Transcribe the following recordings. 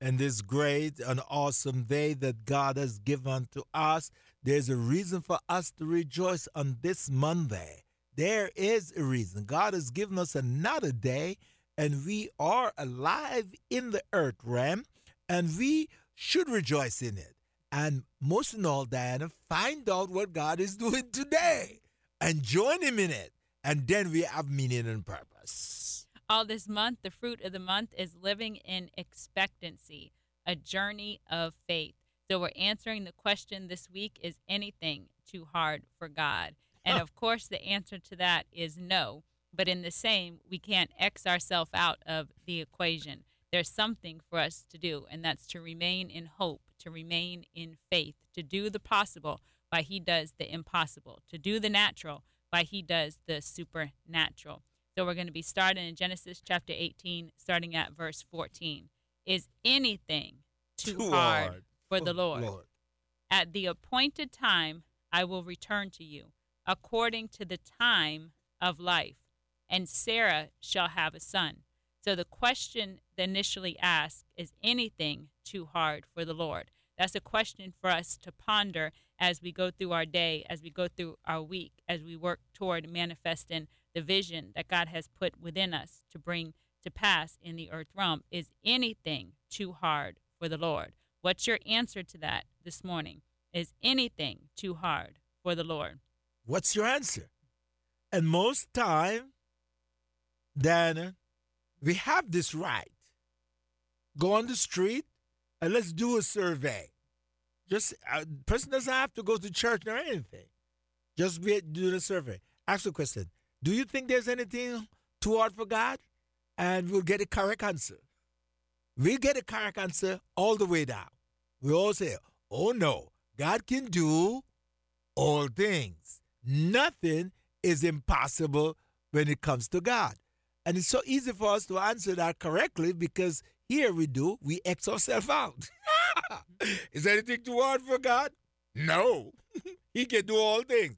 and this great and awesome day that God has given to us. There's a reason for us to rejoice on this Monday. There is a reason. God has given us another day, and we are alive in the earth realm, and we should rejoice in it. And most of all, Diana, find out what God is doing today and join Him in it. And then we have meaning and purpose. All this month, the fruit of the month is living in expectancy, a journey of faith. So we're answering the question this week is anything too hard for God? And of course, the answer to that is no. But in the same, we can't X ourselves out of the equation. There's something for us to do, and that's to remain in hope to remain in faith, to do the possible while he does the impossible, to do the natural while he does the supernatural. So we're going to be starting in Genesis chapter 18, starting at verse 14. Is anything too, too hard, hard, for the Lord? Lord? At the appointed time, I will return to you, according to the time of life, and Sarah shall have a son. So the question that initially asked is anything too hard for the Lord? That's a question for us to ponder as we go through our day, as we go through our week, as we work toward manifesting the vision that God has put within us to bring to pass in the earth realm. Is anything too hard for the Lord? What's your answer to that this morning? Is anything too hard for the Lord? What's your answer? And most time, then we have this right. Go on the street and let's do a survey. Just a uh, person doesn't have to go to church or anything. Just be, do the survey. Ask the question: Do you think there's anything too hard for God? And we'll get a correct answer. We'll get a correct answer all the way down. We all say, "Oh no, God can do all things. Nothing is impossible when it comes to God." And it's so easy for us to answer that correctly because here we do, we X ourselves out. Is anything too hard for God? No. he can do all things.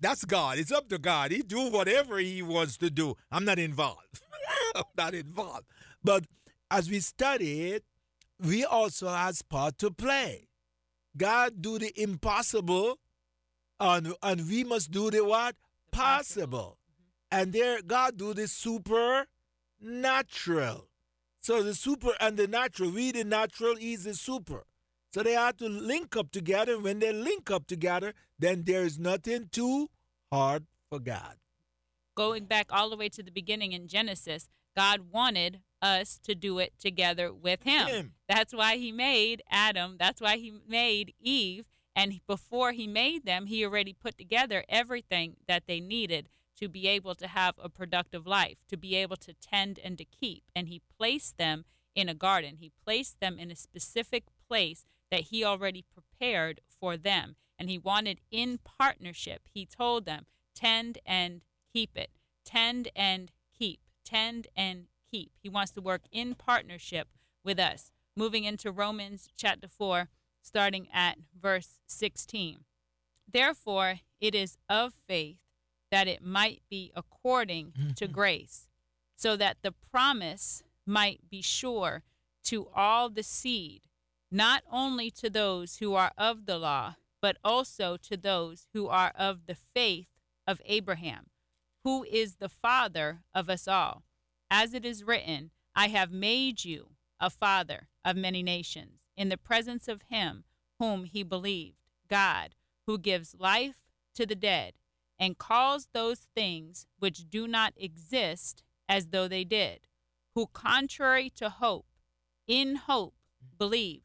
That's God. It's up to God. He do whatever he wants to do. I'm not involved. I'm not involved. But as we study it, we also has part to play. God do the impossible, and, and we must do the what? Possible. Mm-hmm. And there God do the supernatural. So the super and the natural, we the natural, is the super. So they have to link up together. When they link up together, then there is nothing too hard for God. Going back all the way to the beginning in Genesis, God wanted us to do it together with him. him. That's why he made Adam. That's why he made Eve. And before he made them, he already put together everything that they needed to be able to have a productive life, to be able to tend and to keep. And he placed them in a garden. He placed them in a specific place that he already prepared for them. And he wanted in partnership, he told them, tend and keep it. Tend and keep. Tend and keep. He wants to work in partnership with us. Moving into Romans chapter 4, starting at verse 16. Therefore, it is of faith that it might be according to mm-hmm. grace, so that the promise might be sure to all the seed, not only to those who are of the law, but also to those who are of the faith of Abraham, who is the father of us all. As it is written, I have made you a father of many nations, in the presence of him whom he believed, God, who gives life to the dead and calls those things which do not exist as though they did, who, contrary to hope, in hope mm. believed,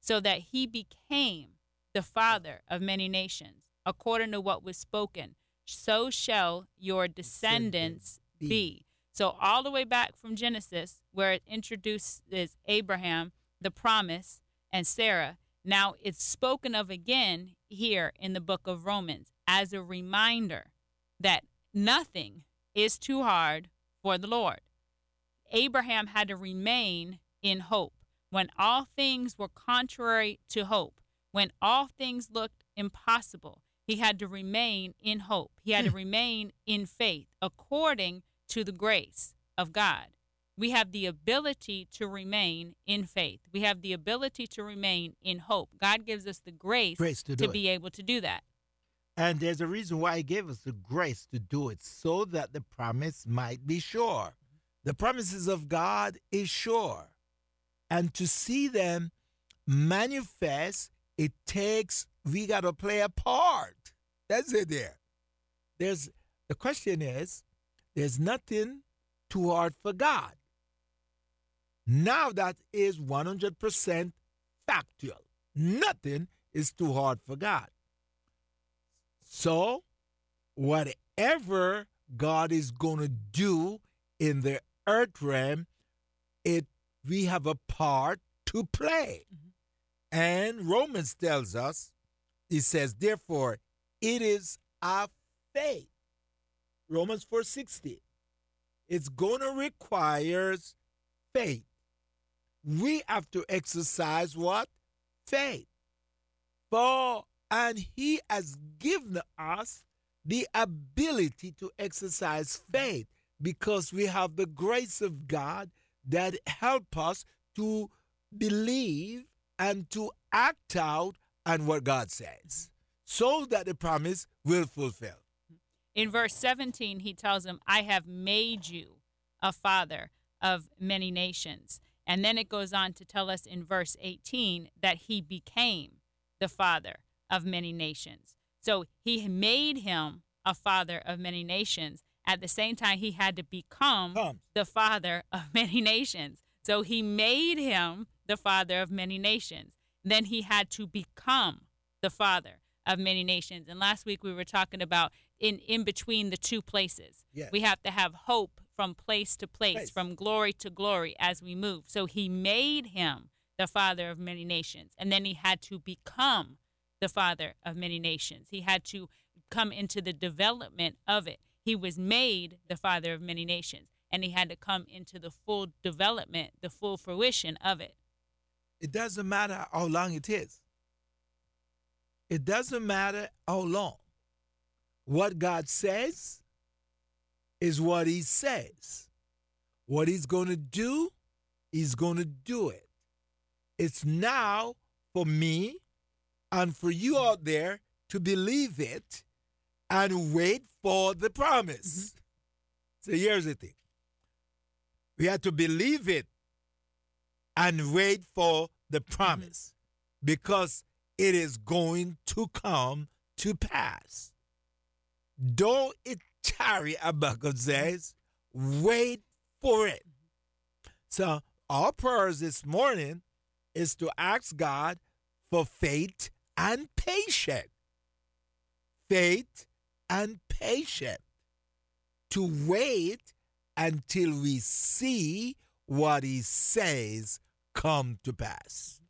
so that he became the father of many nations, according to what was spoken. So shall your descendants be. So, all the way back from Genesis, where it introduces Abraham, the promise, and Sarah, Now it's spoken of again here in the book of Romans as a reminder that nothing is too hard for the Lord. Abraham had to remain in hope when all things were contrary to hope, when all things looked impossible. He had to remain in hope. He had to hmm. remain in faith according to the grace of God. We have the ability to remain in faith. We have the ability to remain in hope. God gives us the grace, grace to, to be able to do that. And there's a reason why He gave us the grace to do it, so that the promise might be sure. The promises of God is sure. And to see them manifest, it takes, we got to play a part. That's it there. There's, the question is, there's nothing too hard for God. Now that is 100% factual. Nothing is too hard for God. So, whatever God is going to do in the earth realm, it we have a part to play. Mm-hmm. And Romans tells us, he says, therefore, it is our faith. Romans 4:60. It's going to require faith. We have to exercise what? Faith. For and he has given us the ability to exercise faith because we have the grace of God that help us to believe and to act out on what God says so that the promise will fulfill. In verse 17, he tells him, I have made you a father of many nations. And then it goes on to tell us in verse 18 that he became the father of many nations. So he made him a father of many nations. At the same time, he had to become Come. the father of many nations. So he made him the father of many nations. Then he had to become the father of many nations. And last week we were talking about in, in between the two places. Yes. We have to have hope from place to place, place, from glory to glory as we move. So he made him the father of many nations. And then he had to become the father of many nations. He had to come into the development of it. He was made the father of many nations, and he had to come into the full development, the full fruition of it. It doesn't matter how long it is. It doesn't matter how long. What God says is what He says. What He's going to do, He's going to do it. It's now for me and for you out there to believe it and wait for the promise. Mm-hmm. So here's the thing we have to believe it and wait for the promise mm-hmm. because it is going to come to pass. Don't it tarry, Habakkuk says, wait for it. So, our prayers this morning is to ask God for faith and patience. Faith and patient To wait until we see what He says come to pass.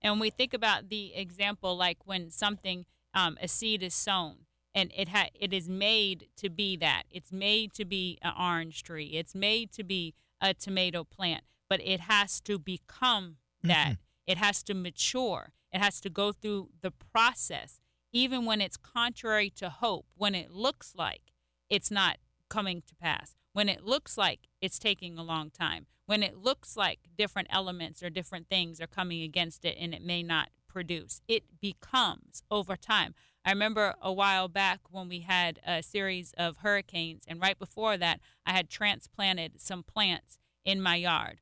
And we think about the example like when something, um, a seed is sown and it ha- it is made to be that. It's made to be an orange tree. It's made to be a tomato plant, but it has to become that. Mm-hmm. It has to mature. It has to go through the process, even when it's contrary to hope, when it looks like it's not coming to pass, when it looks like it's taking a long time, when it looks like different elements or different things are coming against it and it may not produce. It becomes over time. I remember a while back when we had a series of hurricanes, and right before that, I had transplanted some plants in my yard.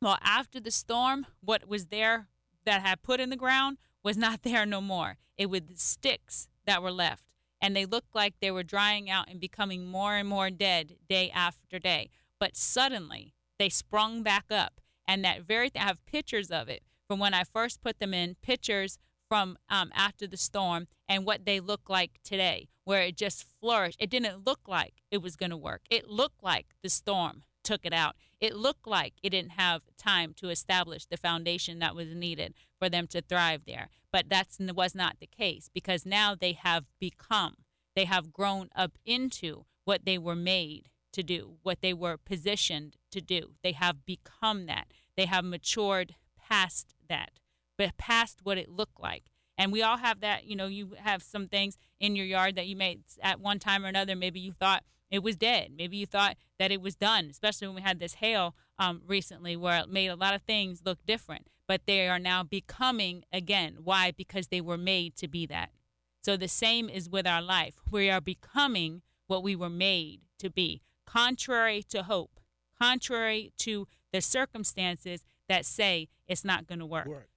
Well, after the storm, what was there that I had put in the ground was not there no more. It was the sticks that were left, and they looked like they were drying out and becoming more and more dead day after day. But suddenly, they sprung back up. And that very I have pictures of it from when I first put them in, pictures from um, after the storm and what they look like today, where it just flourished. It didn't look like it was going to work. It looked like the storm took it out. It looked like it didn't have time to establish the foundation that was needed for them to thrive there. But that was not the case because now they have become, they have grown up into what they were made to do, what they were positioned to do. They have become that. They have matured past that, but past what it looked like. And we all have that, you know, you have some things in your yard that you made at one time or another, maybe you thought it was dead. Maybe you thought that it was done, especially when we had this hail um, recently where it made a lot of things look different. But they are now becoming again. Why? Because they were made to be that. So the same is with our life. We are becoming what we were made to be contrary to hope, contrary to the circumstances that say it's not going to work. work.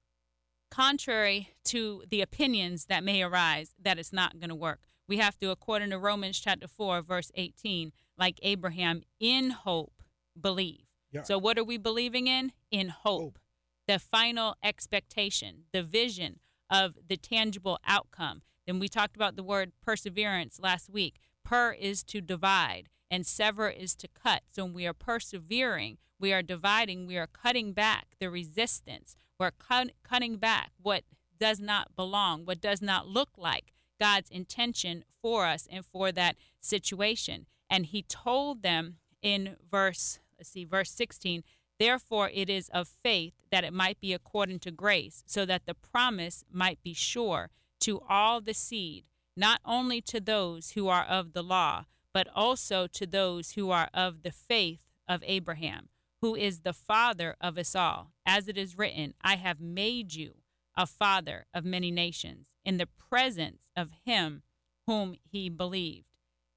Contrary to the opinions that may arise that it's not going to work. We have to, according to Romans chapter 4, verse 18, like Abraham, in hope, believe. Yeah. So, what are we believing in? In hope. hope. The final expectation, the vision of the tangible outcome. Then we talked about the word perseverance last week. Per is to divide and sever is to cut. So when we are persevering, we are dividing, we are cutting back the resistance. We're cut, cutting back what does not belong, what does not look like God's intention for us and for that situation. And he told them in verse, let's see, verse 16, therefore it is of faith that it might be according to grace, so that the promise might be sure to all the seed, not only to those who are of the law but also to those who are of the faith of Abraham, who is the father of us all. As it is written, I have made you a father of many nations in the presence of him whom he believed.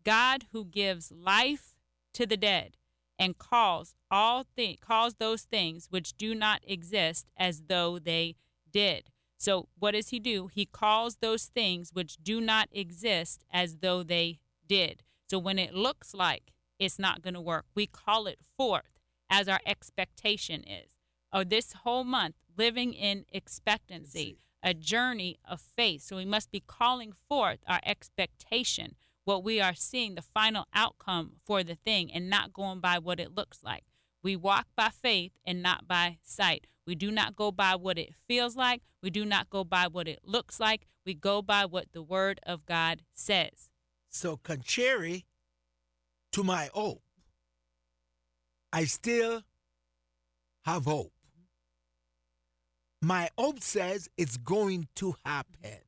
God who gives life to the dead and calls all thi- calls those things which do not exist as though they did. So what does he do? He calls those things which do not exist as though they did. So when it looks like it's not going to work, we call it forth as our expectation is. Or this whole month, living in expectancy, a journey of faith. So we must be calling forth our expectation, what we are seeing, the final outcome for the thing, and not going by what it looks like. We walk by faith and not by sight. We do not go by what it feels like. We do not go by what it looks like. We go by what the Word of God says. So, contrary to my hope, I still have hope. My hope says it's going to happen.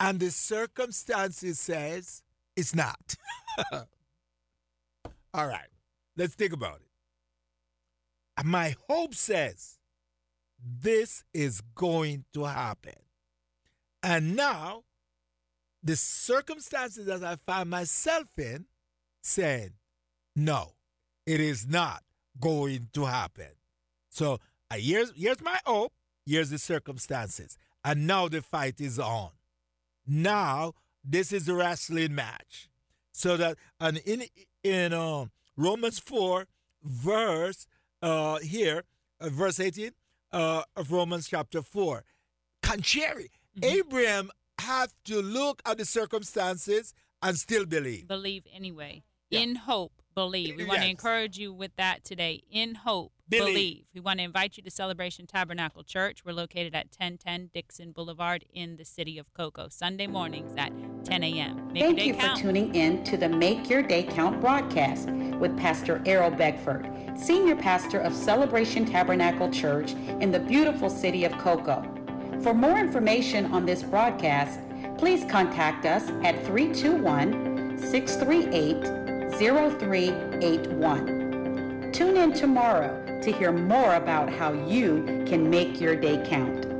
And the circumstances says it's not. All right. Let's think about it. My hope says this is going to happen. And now the circumstances that I find myself in saying, no, it is not going to happen. So uh, here's, here's my hope, here's the circumstances. And now the fight is on. Now this is a wrestling match. So that and in in uh, Romans 4, verse uh, here, uh, verse 18 uh, of Romans chapter 4, contrary, mm-hmm. Abraham have to look at the circumstances and still believe. Believe anyway. Yeah. In hope, believe. We want to encourage you with that today. In hope, believe. believe. We want to invite you to Celebration Tabernacle Church. We're located at 1010 Dixon Boulevard in the city of Cocoa. Sunday mornings at 10 a.m. Make Thank you count. for tuning in to the Make Your Day Count broadcast with Pastor Errol Beckford, Senior Pastor of Celebration Tabernacle Church in the beautiful city of Cocoa. For more information on this broadcast, please contact us at 321 638 0381. Tune in tomorrow to hear more about how you can make your day count.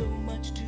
I much take